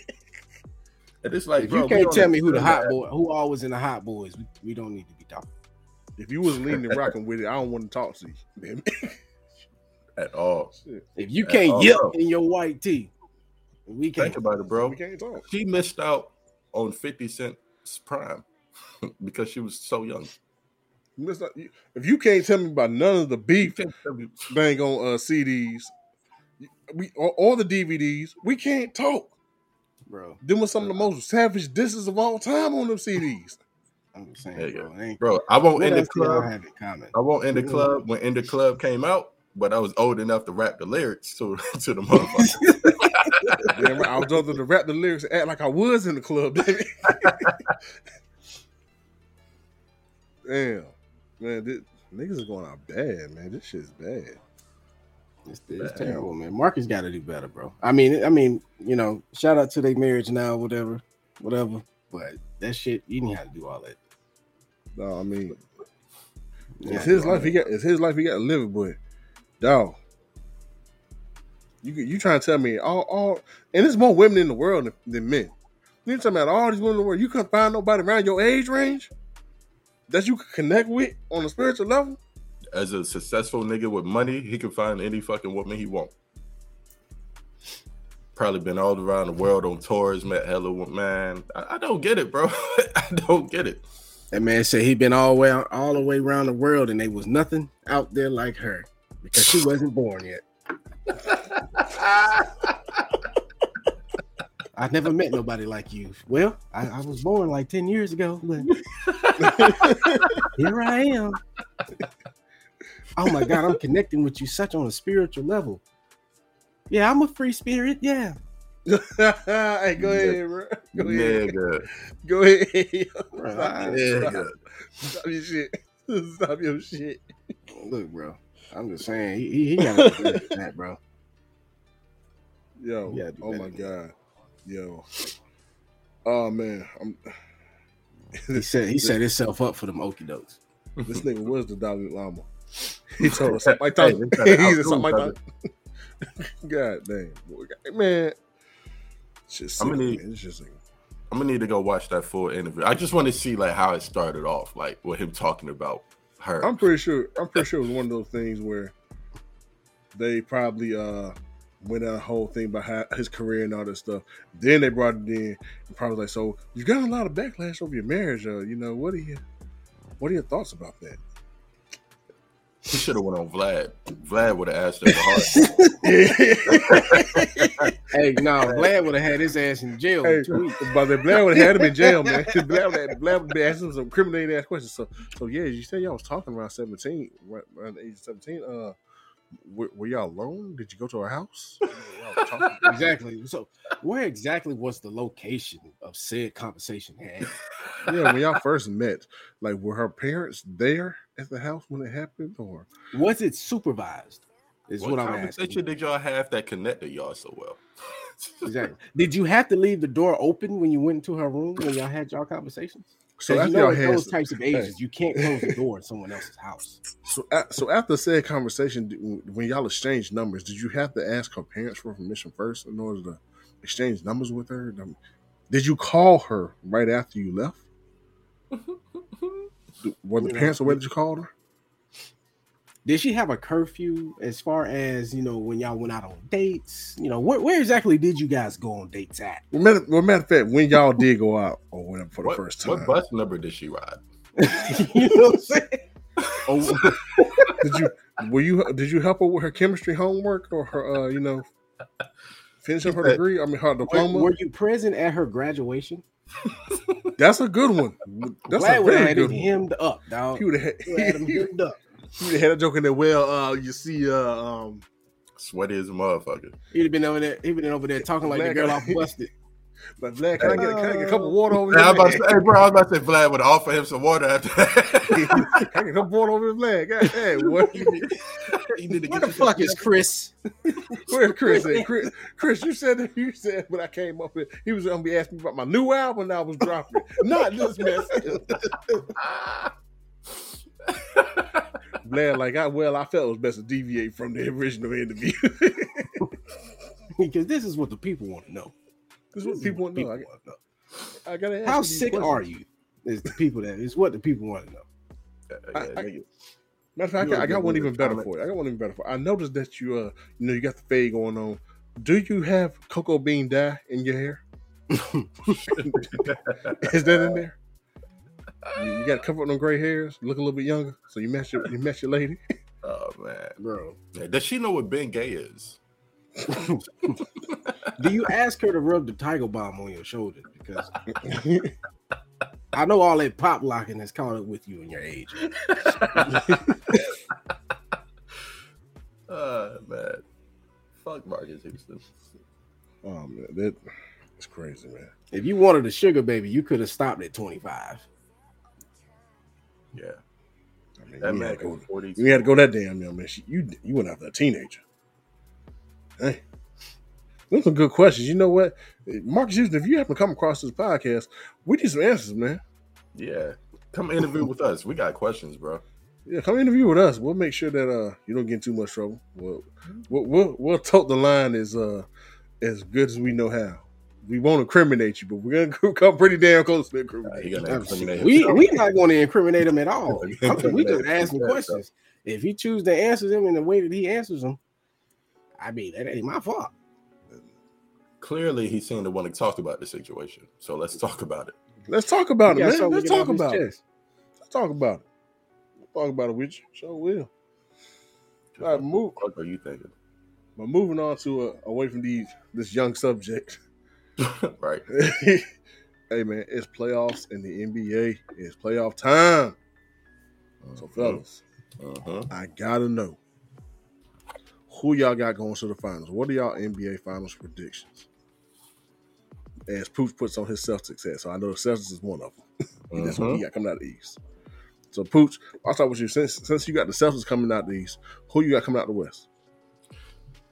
And it's like, If bro, you can't tell me who the hot boy, who always in the hot boys, we, we don't need to be talking. If you was leaning and rocking with it, I don't want to talk to you. Man. [laughs] at all. Shit, If you Yeah, can't yip in your white tee, we can't. Think about it, bro. we can't talk. She missed out on 50 Cent's prime because she was so young. You missed out- If you can't tell me about none of the beef can't tell me- thing on uh, CDs, we or, or the DVDs, we can't talk. bro. Them were some of the most savage disses of all time on them CDs. I'm just saying, There bro. it Bro, I won't end the else do club. have? I won't end the club when end the club came out, but I was old enough to rap the lyrics to [laughs] to the motherfucker. [laughs] Damn right, I was able to rap the lyrics and act like I was in the club. [laughs] Damn, it. Damn. Man, this, niggas are going out bad, man. This shit's bad. It's, it's Damn. terrible, man. Marques got to do better, bro. I mean, I mean, you know, shout out to their marriage now, whatever, whatever. But that shit, you didn't have to do all that. No, I mean, You it's his do all life. He got it's his life. He got to live it, but dog, you you trying to tell me all all and there's more women in the world than, than men. You talking about all these women in the world? You couldn't find nobody around your age range that you could connect with on a spiritual level. As a successful nigga with money, he can find any fucking woman he want. Probably been all around the world on tours, met hella wo- man. I, I don't get it, bro. [laughs] I don't get it. That man said he been all the way all the way around the world, and there was nothing out there like her because she wasn't born yet. [laughs] I've never met nobody like you. Well, I, I was born like 10 years ago, but [laughs] here I am. Oh my God, I'm connecting with you such on a spiritual level. Yeah, I'm a free spirit. Yeah. [laughs] hey, go ahead, bro. Go ahead. Nigga. Go ahead. [laughs] Bro, Stop, I- Nigga. stop your shit. Stop your shit. Look, bro. I'm just saying, he, he, he got to do better that, bro. Yo, Yeah, do oh my than god, yo, oh man, I'm He [laughs] set he set himself up for them okey dokes. this nigga was the Dalai Lama. [laughs] He told us something like that. they try to [laughs] he said something like that. God damn, boy, man, it's just I'm gonna man. need- It's just like, I'm gonna need to go watch that full interview. I just want to see like how it started off, like with him talking about her. I'm pretty sure. I'm pretty sure it was one of those things where they probably uh went out a whole thing about how, his career and all that stuff. Then they brought it in and probably like, so you got a lot of backlash over your marriage. Uh, you know, what are you? What are your thoughts about that? he should have went on Vlad. Vlad would have asked her the hard. Hey, no, Vlad would have had his ass in jail Hey, in two weeks. but the Blair would have had him in jail, man. [laughs] Blair would have, Blair would have asking him some criminating ass questions. So, so yeah, you said y'all was talking around seventeen, right around the age of seventeen. Uh, were, were y'all alone? Did you go to our house? [laughs] Y'all was talking- Exactly. So, where exactly was the location of said conversation had? yeah, when y'all first met, like were her parents there at the house when it happened, or Was it supervised? Is What what, I'm conversation asking. did y'all have that connected y'all so well? Exactly. Did you have to leave the door open when you went into her room when y'all had y'all conversations? So So after you know, y'all had those types of ages, you can't close the door in someone else's house. so a- so after said conversation, when y'all exchanged numbers, did you have to ask her parents for permission first in order to exchange numbers with her? Did you call her right after you left? [laughs] Were the You know, parents aware that you called her? Did she have a curfew as far as you know when y'all went out on dates? You know, where, where exactly did you guys go on dates at? Well, matter, well, matter of fact, when y'all did go out or whatever for the what, first time, what bus number did she ride? [laughs] you know what I'm saying? Oh, [laughs] did you were you did you help her with her chemistry homework or her uh you know finish up her said- degree? I mean her Were, diploma. were you present at her graduation? That's a good one. That's Glad a would have very had good it one. hemmed up, dog. He would have him [laughs] hemmed up. He had a joke in there. Well, uh, you see, uh, um, Sweaty as a motherfucker. He'd have been over there. He'd been over there talking like the girl guy. off busted. [laughs] But Vlad, can I get, can I get a cup of water over Hey, I here? was about to say, hey, bro, I was about to say Vlad would offer him some water after that. [laughs] Can I get a cup of water over here, Vlad? God damn, what? [laughs] you need to Where get the fuck is Chris? Where's Chris at? Chris, Chris, you said that you said when I came up here, he was gonna be asking me about my new album that I was dropping, not this mess. Vlad, like I well, I felt it was best to deviate from the original interview. [laughs] Because this is what the people want to know. this is what people want to know. I. I gotta ask How sick questions. are you? Is the people that is what the people want to know. Yeah, I- nigga. Matter of fact, I got, I a got good one even better comment. for you. I got one even better for you. I noticed that you, uh, you know, you got the fade going on. Do you have cocoa bean dye in your hair? [laughs] [laughs] Is that in there? You, you got to cover up them gray hairs, look a little bit younger, so you match your you match your lady. [laughs] Oh man, Bro, does she know what Ben Gay is? [laughs] do you ask her to rub the Tiger Balm on your shoulder? Because [laughs] I know all that pop locking has caught up with you in your age. oh man, fuck Marques Houston. Oh man, that it's crazy, man. If you wanted a sugar baby, you could have stopped at 25. Yeah, I mean, that you man had, to go, forty. you had to go that damn young man. She, you you went after a teenager. Hey, those some good questions. You know what, Marques Houston? If you happen to come across this podcast, we need some answers, man. Yeah, come interview with us. We got questions, bro. Yeah, come interview with us. We'll make sure that uh you don't get in too much trouble. We'll we'll we'll, we'll tote the line as uh as good as we know how. We won't incriminate you, but we're gonna [laughs] come pretty damn close to Nah, incriminate. he you. gonna incriminate We we not going to incriminate him at all. [laughs] I'm- we just asking yeah, questions. If he choose to answer them in the way that he answers them, I mean that ain't my fault. Clearly, he seemed to want to talk about the situation. So let's talk about it. Let's talk about it, man. Let's to get talk off his about it. Let's talk about it. We'll talk about it with you. Sure will. All right, move. What are you thinking? But moving on to uh, away from these this young subject. [laughs] right. [laughs] hey man, it's playoffs in the NBA. It's playoff time. So fellas, Uh-huh. I gotta know who y'all got going to the finals. What are y'all NBA finals predictions? As Pooch puts on his Celtics hat, so I know the Celtics is one of them. [laughs] That's what he got coming out of the East. So Pooch, I'll start with you. Since since you got the Celtics coming out the East, who you got coming out the West?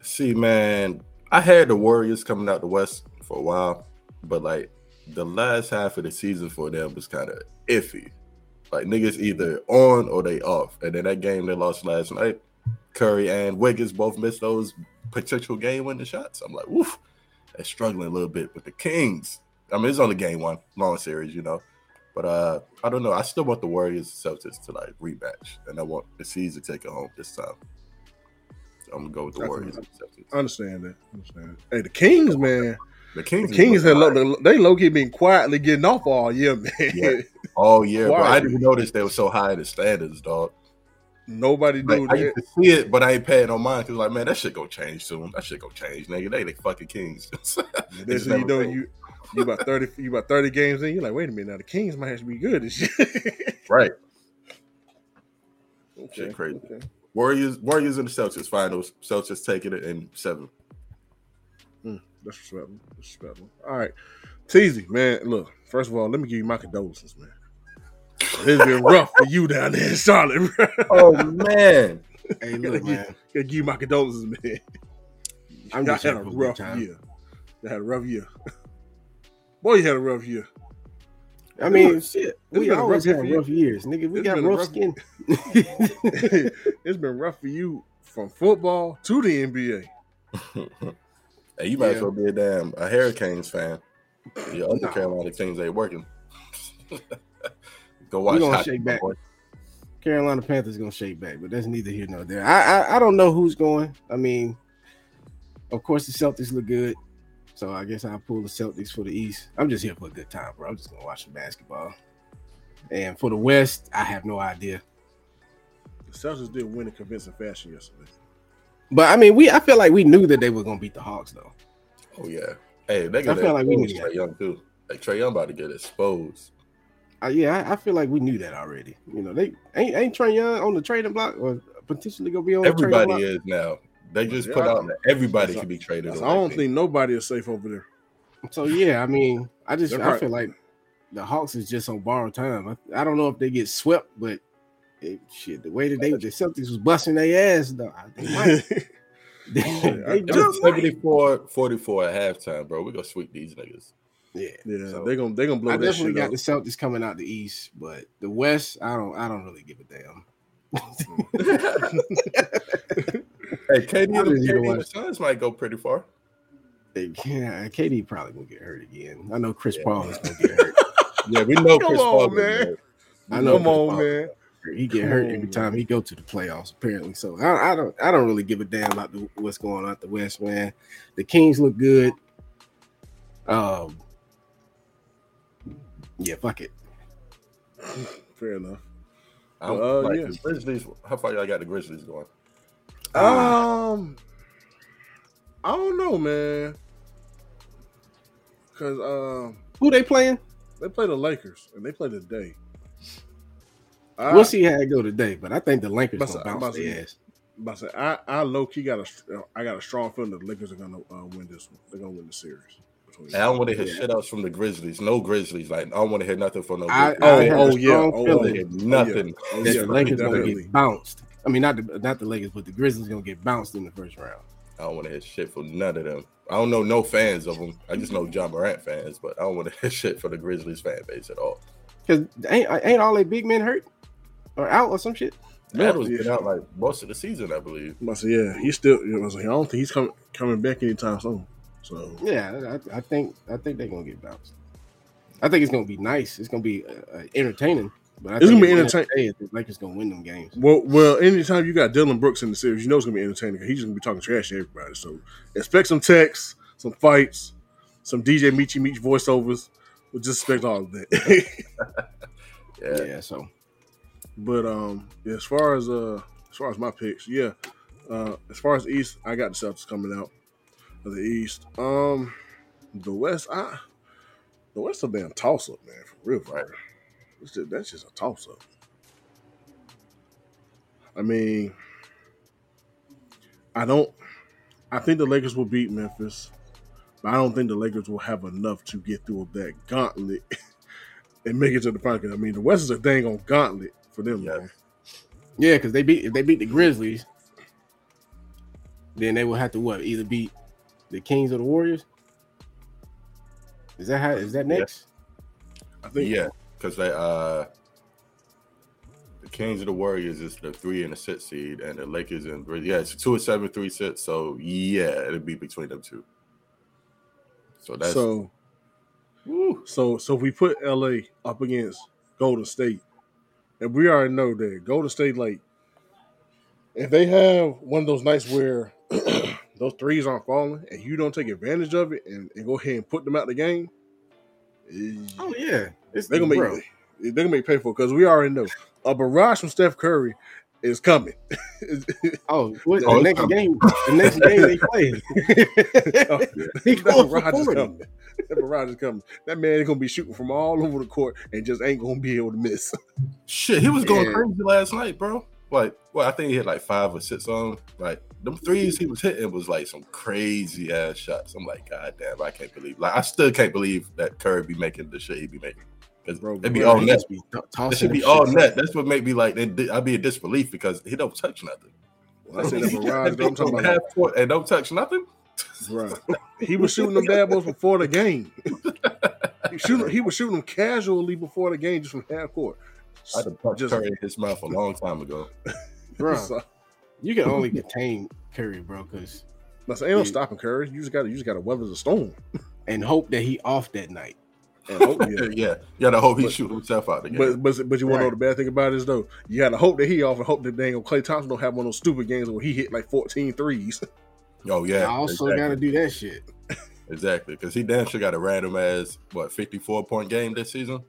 See, man, I had the Warriors coming out the West for a while, but like the last half of the season for them was kind of iffy. Like niggas either on or they off. And then that game they lost last night, Curry and Wiggins both missed those potential game winning shots. I'm like, woof, they're struggling a little bit with the Kings. I mean, it's only game one, long series, you know. But uh I don't know. I still want the Warriors and Celtics to like rematch, and I want the C's to take it home this time. So I'm gonna go with the That's Warriors I understand that. Understand. Hey, the Kings, man. The The Kings, Kings had low, they low key been quietly getting off all year, man. Yeah. [laughs] all year, bro. I didn't notice they were so high in the standards, dog. Nobody Like, knew I that. used to see it, but I ain't paying no mind because, like, man, that shit gonna change soon. That shit gonna change, nigga. They the fucking Kings. [laughs] When you know you you about thirty you about thirty games in. You're like, wait a minute, now the Kings might actually be good this [laughs] year. right. okay, Shit crazy. okay. Warriors, Warriors and the Celtics finals. Celtics taking it in seven. That's respectable. That's respectable. All right, Teasy, man. Look, first of all, let me give you my condolences, man. It's been rough for you down there in Charlotte. Bro. Oh man, Hey, [laughs] look, man. Gotta give you my condolences, man. I'm Y'all just had a for a good rough time. year. You had a rough year. Boy, you had a rough year. I mean, shit. We been a always rough have year. rough years, nigga. We It's got rough rough- skin. [laughs] it's been rough for you from football to the NBA. [laughs] hey, you might Yeah. as well be a damn a Hurricanes fan. Your other No. Carolina teams ain't working. [laughs] Go We watch. gonna shake back. boy. Carolina Panthers gonna shake back, but that's neither here nor there. I, I I don't know who's going. I mean, of course the Celtics look good, so I guess I'll pull the Celtics for the East. I'm just here for a good time, bro. I'm just gonna watch some basketball. And for the West, I have no idea. The Celtics did win in convincing fashion yesterday. But I mean, we I feel like we knew that they were gonna beat the Hawks though. Oh yeah. Hey, they got I feel like we knew Trey that. Young too. Like Trae Young about to get exposed. Uh, yeah, I, I feel like we knew that already. You know, they ain't ain't Trae Young on the trading block or potentially gonna be on the trading Everybody block. is now. They just Yeah, put out that everybody That's- can be traded. I don't that think nobody is safe over there. So yeah, I mean, I just They're I right. feel like the Hawks is just on borrowed time. I, I don't know if they get swept, but it, shit, the way that they the Celtics was busting their ass, though, they might. [laughs] they, I- they It just was 74 44 at halftime, bro. We're gonna sweep these niggas. yeah. Yeah, So- they're gonna they're gonna blow I that definitely shit got up. the Celtics coming out the East, but the West, I don't, I don't really give a damn. [laughs] Hey, KD, I and the, didn't KD and the watch- Suns might go pretty far. They- Yeah, KD probably gonna get hurt again. I know Chris Yeah. Paul is gonna get hurt. [laughs] Yeah, we know Come Chris on, Paul. man. I know Come Chris on, Paul- man. He get Come hurt every time he go to the playoffs, apparently. So I, I don't I don't really give a damn about the, what's going on at the West, man. The Kings look good. Um, yeah, fuck it. Fair enough. I Uh, like, yeah. the Grizzlies. How far y'all got the Grizzlies going? Um, I don't know, man. Cause um, Who they playing? they play the Lakers and they play today. I, we'll see how it go today, but I think the Lakers gonna bounce about their ass. But I, say, I, I low key got a, I got a strong feeling that the Lakers are gonna uh, win this one. They're gonna win the series. between- I don't want to hear shit else from the Grizzlies. No Grizzlies. Like I don't want to hear nothing from no. I, Grizzlies. I Oh, have oh, yeah. strong Oh, feeling oh, get nothing. Oh, yeah, the Lakers gonna get bounced. I mean, not the not the Lakers, but the Grizzlies gonna get bounced in the first round. I don't want to hear shit from none of them. I don't know no fans of them. I just know Ja Morant fans, but I don't want to [laughs] hear shit for the Grizzlies fan base at all. Cause ain't ain't all their big men hurt or out or some shit. No, was yeah. been out like most of the season, I believe. I say, yeah, he's still. You know, I, was like, I don't think he's coming coming back anytime soon. So Yeah, I, I think I think they're gonna get bounced. I think it's gonna be nice. It's gonna be uh, uh, entertaining. But I It's think gonna be at the end the day, The Lakers gonna win them games. Well, well, anytime you got Dillon Brooks in the series, you know it's gonna be entertaining. He's just gonna be talking trash to everybody. So expect some texts, some fights, some DJ Michi Meech voiceovers. We'll just expect all of that. [laughs] [laughs] Yeah. Yeah, so but um, as far as uh, as far as my picks, yeah. Uh, as far as East, I got the Celtics coming out of the East. Um, the West, I the West a damn toss up, man. For real, Right. Just, that's just a toss up. I mean, I don't. I think the Lakers will beat Memphis, but I don't think the Lakers will have enough to get through that gauntlet [laughs] and make it to the final. I mean, the West is a dang on gauntlet for them, Yeah. man. yeah, because they beat if they beat the Grizzlies, then they will have to what either beat the Kings or the Warriors. Is that how? Is that Yeah. next? I think Yeah, because they uh the Kings and the Warriors is the three and the six seed, and the Lakers and Grizz- yeah, it's two and seven, three six. So yeah, it'll be between them two. So that's so. So so if we put LA up against Golden State, and we already know that Golden State, like, if they have one of those nights where [clears throat] those threes aren't falling and you don't take advantage of it and, and go ahead and put them out the game, eh, Oh yeah, it's they're gonna make bro. they're gonna make pay for because we already know a barrage from Steph Curry is coming. Oh, what, Oh, the it's next coming. game, the next game they play. [laughs] Oh, [laughs] he that going for barrage is 40. coming. That barrage coming. That man is gonna be shooting from all over the court and just ain't gonna be able to miss. shit. He was going Yeah. crazy last night, bro. Like, well, I think he hit like five or six on. Like them threes he was hitting was like some crazy ass shots. I'm like, God damn, I can't believe. Like, I still can't believe that Curry be making the shit he be making. Because Bro, it'd be bro, all net. be t- It should be all net. That's what made me like. I'd be in disbelief because he don't touch nothing. When I say that barrage, That I'm talking about half court and don't touch nothing. Right. He was shooting them bad boys before the game. he, shooting, he was shooting them casually before the game, just from half court. I'd have punched Just- Curry in his mouth a long time ago. [laughs] bro. So, You can only contain Curry, bro, because that's ain't no Yeah. stopping Curry. You just got to, you just got to weather the storm. and hope that he off that night. And hope, Yeah, [laughs] yeah. yeah. You gotta hope he But- shoot himself out again. But but but you want to know the bad thing about it is though you got to hope that he off and hope that dang Klay Thompson don't have one of those stupid games where he hit like 14 threes. [laughs] oh yeah, I also exactly. got to do that shit. exactly because he damn sure got a random ass what fifty four point game this season.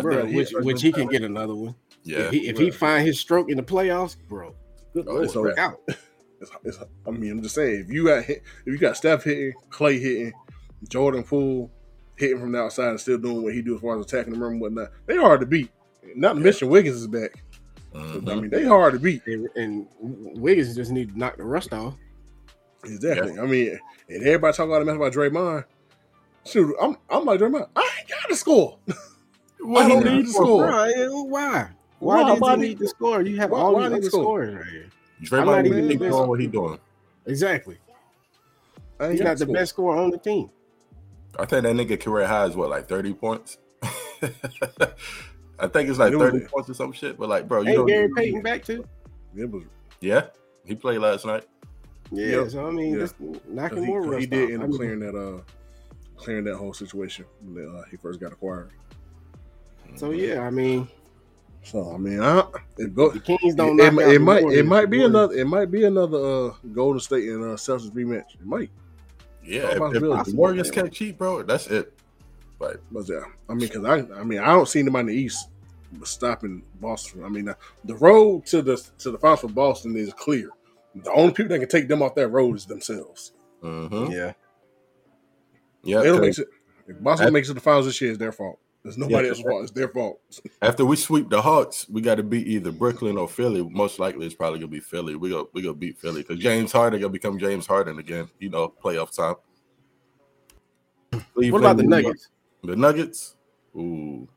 Bro, that, which yeah, which he can get another one. Yeah, If he, if he find his stroke in the playoffs, bro, good Oh, lord, it's all right. out. [laughs] It's, it's, I mean, I'm just saying if you got hit, if you got Steph hitting, Clay hitting, Jordan Poole hitting from the outside and still doing what he do as far as attacking the rim and whatnot, they hard to beat. Not to mention Wiggins is back. Mhm. I mean, they hard to beat. And, and Wiggins just need to knock the rust off. Exactly. I mean, and everybody talk all the mess about Draymond. Shoot, I'm I'm like Draymond. I ain't got to score. [laughs] What I don't need need to for- score. Bro, eh, why? Why- Why, why does need- need to score? You have why- all why these other to scorers right here. Draymond not need even to keep doing what he doing. Exactly. I ain't He's got not the score. best scorer on the team. I think that nigga career high is what, like 30 points? [laughs] I think it's like It was- 30 points or some shit. But like, bro, you Ain't don't Gary Payton back too? It was Yeah, he played last night. Yeah. Yep. So I mean, Yeah. just 'cause knocking he, more 'cause rust he did off. end up clearing that uh clearing that whole situation when uh, he first got acquired. So yeah, I mean, So I mean, I it go. the Kings don't. It, it, it might it might be another it might be another uh Golden State and uh Celtics rematch. It might. Yeah, if, if Bill? the Warriors catch cheat, bro, that's it. But But yeah, I mean, because I, I mean, I don't see anybody in the East stopping Boston. I mean, uh, the road to the to the finals for Boston is clear. The only people that can take them off that road is themselves. mhm. Yeah. yeah, they don't 'cause make it. If Boston I- makes it to the finals this year, it's their fault. It's nobody Yeah. else's fault. It's their fault. [laughs] after we sweep the Hawks, we got to beat either Brooklyn or Philly. Most likely, it's probably gonna be Philly. We go we gonna beat Philly because James Harden gonna become James Harden again. You know, playoff time. What about the Nuggets? The Nuggets. Ooh.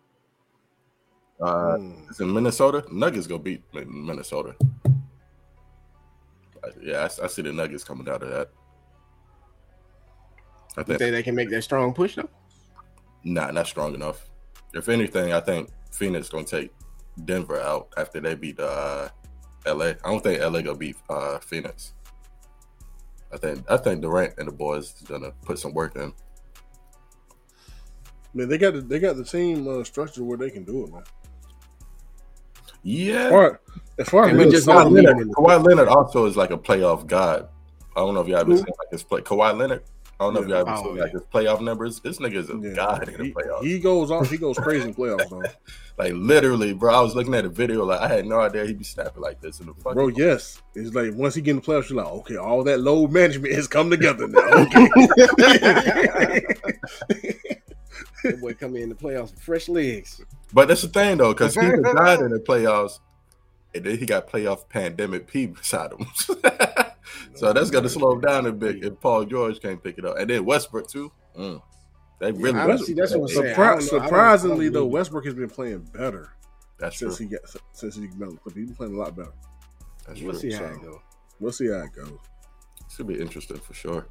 Uh, Mm. it's in Minnesota. Nuggets gonna beat Minnesota. Uh, Yeah, I, I see the Nuggets coming out of that. I You think think they can make that strong push though? nah, not strong enough. If anything, I think Phoenix gonna take Denver out after they beat uh, LA. I don't think LA gonna beat uh, Phoenix. I think I think Durant and the boys is gonna put some work in. Man, they got the, they got the team uh, structure where they can do it, man. Yeah, As far as, far as And we just Kawhi Leonard, leading in the- Kawhi Leonard also is like a playoff god. I don't know if y'all ever Who? seen like his play. Kawhi Leonard. I don't know if y'all ever Oh, seen like his playoff numbers. This nigga is a Yeah. god in the playoffs. he goes off. He goes crazy in playoffs, though. [laughs] like literally, bro. I was looking at a video. Like I had no idea he'd be snapping like this in the fucking. Bro, yes. It's like once he get in the playoffs, you're like, okay, all that load management has come together now. [laughs] Okay. That boy come in the playoffs with fresh legs. But that's the thing though, because he's [laughs] a god in the playoffs, and then he got playoff pandemic P beside him. So that's gonna slow him down a bit if Paul George can't pick it up, and then Westbrook too. Mm. They really. I don't see- that's what I'm saying. Surpri- I don't- surprisingly, though, believe. Westbrook has been playing better That's true. since he got since he got on the Clippers. He's been playing a lot better. That's We'll true. see how So- it goes. We'll see how it goes. Should be interesting for sure.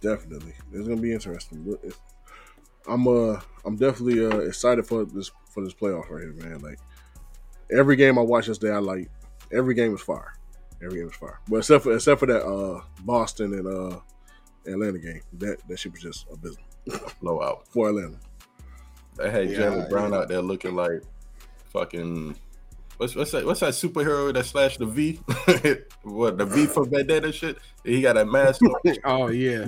Definitely, it's gonna be interesting. I'm uh, I'm definitely uh excited for this for this playoff right here, man. Like every game I watch this day, I like every game is fire. Every game was fire, but except for except for that uh Boston and uh Atlanta game, that that shit was just abysmal [laughs] Blowout. for Atlanta. They had Yeah, Jaylen Brown yeah. out there looking like fucking. What's, what's that? What's that superhero that slashed the V? [laughs] what the V for Vendetta shit? He got a mask. on. [laughs] Oh yeah.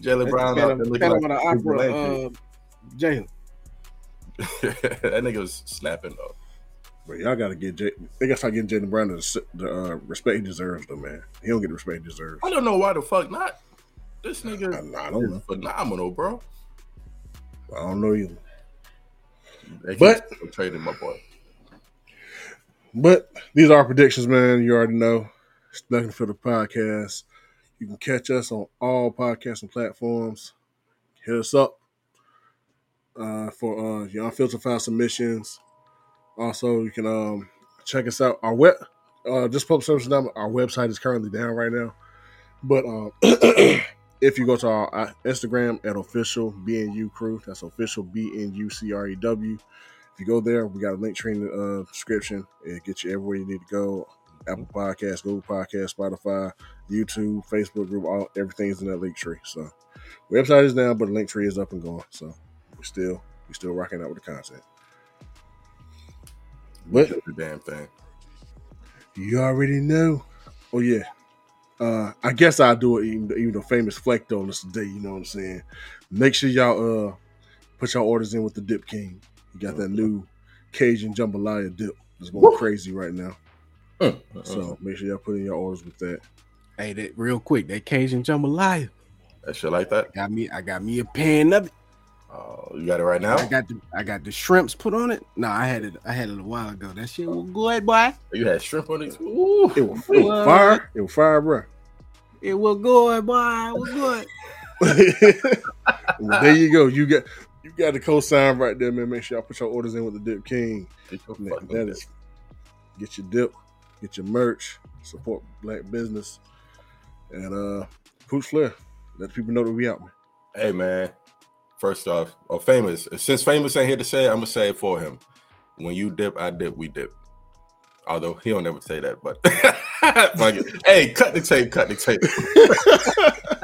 Jaylen Brown out there looking Phantom like of the Opera. Vigilante. Uh, Jalen. that nigga was snapping though. But y'all gotta get J- they gotta start getting Jaylen Brown the, the uh, respect he deserves, though, man. He don't get the respect he deserves. I don't know why the fuck not. This nigga I, I don't know. phenomenal, bro. I don't know keep But- trading my boy. But these are our predictions, man. You already know. Nothing for the podcast. You can catch us on all podcasting platforms. Hit us up uh, for uh, your unfiltered file submissions. Also, you can um, check us out. Our web, uh, just public service number. Our website is currently down right now, but um, [clears throat] if you go to our uh, Instagram at official BNU crew, that's official B N U C R E W. If you go there, we got a link tree in the uh, description. It gets you everywhere you need to go. Apple Podcasts, Google Podcasts, Spotify, YouTube, Facebook group, all everything's in that link tree. So website is down, but the link tree is up and going. So we still we still rocking out with the content. But the damn thing. you already know. Oh yeah. Uh, I guess I'll do it even, even though famous flaked on us today, you know what I'm saying? Make sure y'all uh put your orders in with the Dip King. You got that new Cajun jambalaya dip that's going crazy right now. Mm, So make sure y'all put in your orders with that. Hey, that real quick, that Cajun jambalaya that shit like that. got me. I got me a pan of it. Oh, you got it right now. I got the I got the shrimps put on it. No, I had it. I had it a while ago. That shit was good, boy. You had shrimp on it. Ooh. It was, it was fire. It was fire, bro. It was good, boy. It was good. well, [laughs] there you go. You got you got the co-sign right there, man. Make sure y'all put your orders in with the Dip King. Get your That, fucking that dip. get your dip, get your merch, support black business, and uh, Pooch Flair. Let people know that we out, man. Hey man, first off, oh famous. Since famous ain't here to say I'm gonna say it for him. When you dip, I dip, we dip. Although he don't never say that, but [laughs] hey, cut the tape, cut the tape. [laughs]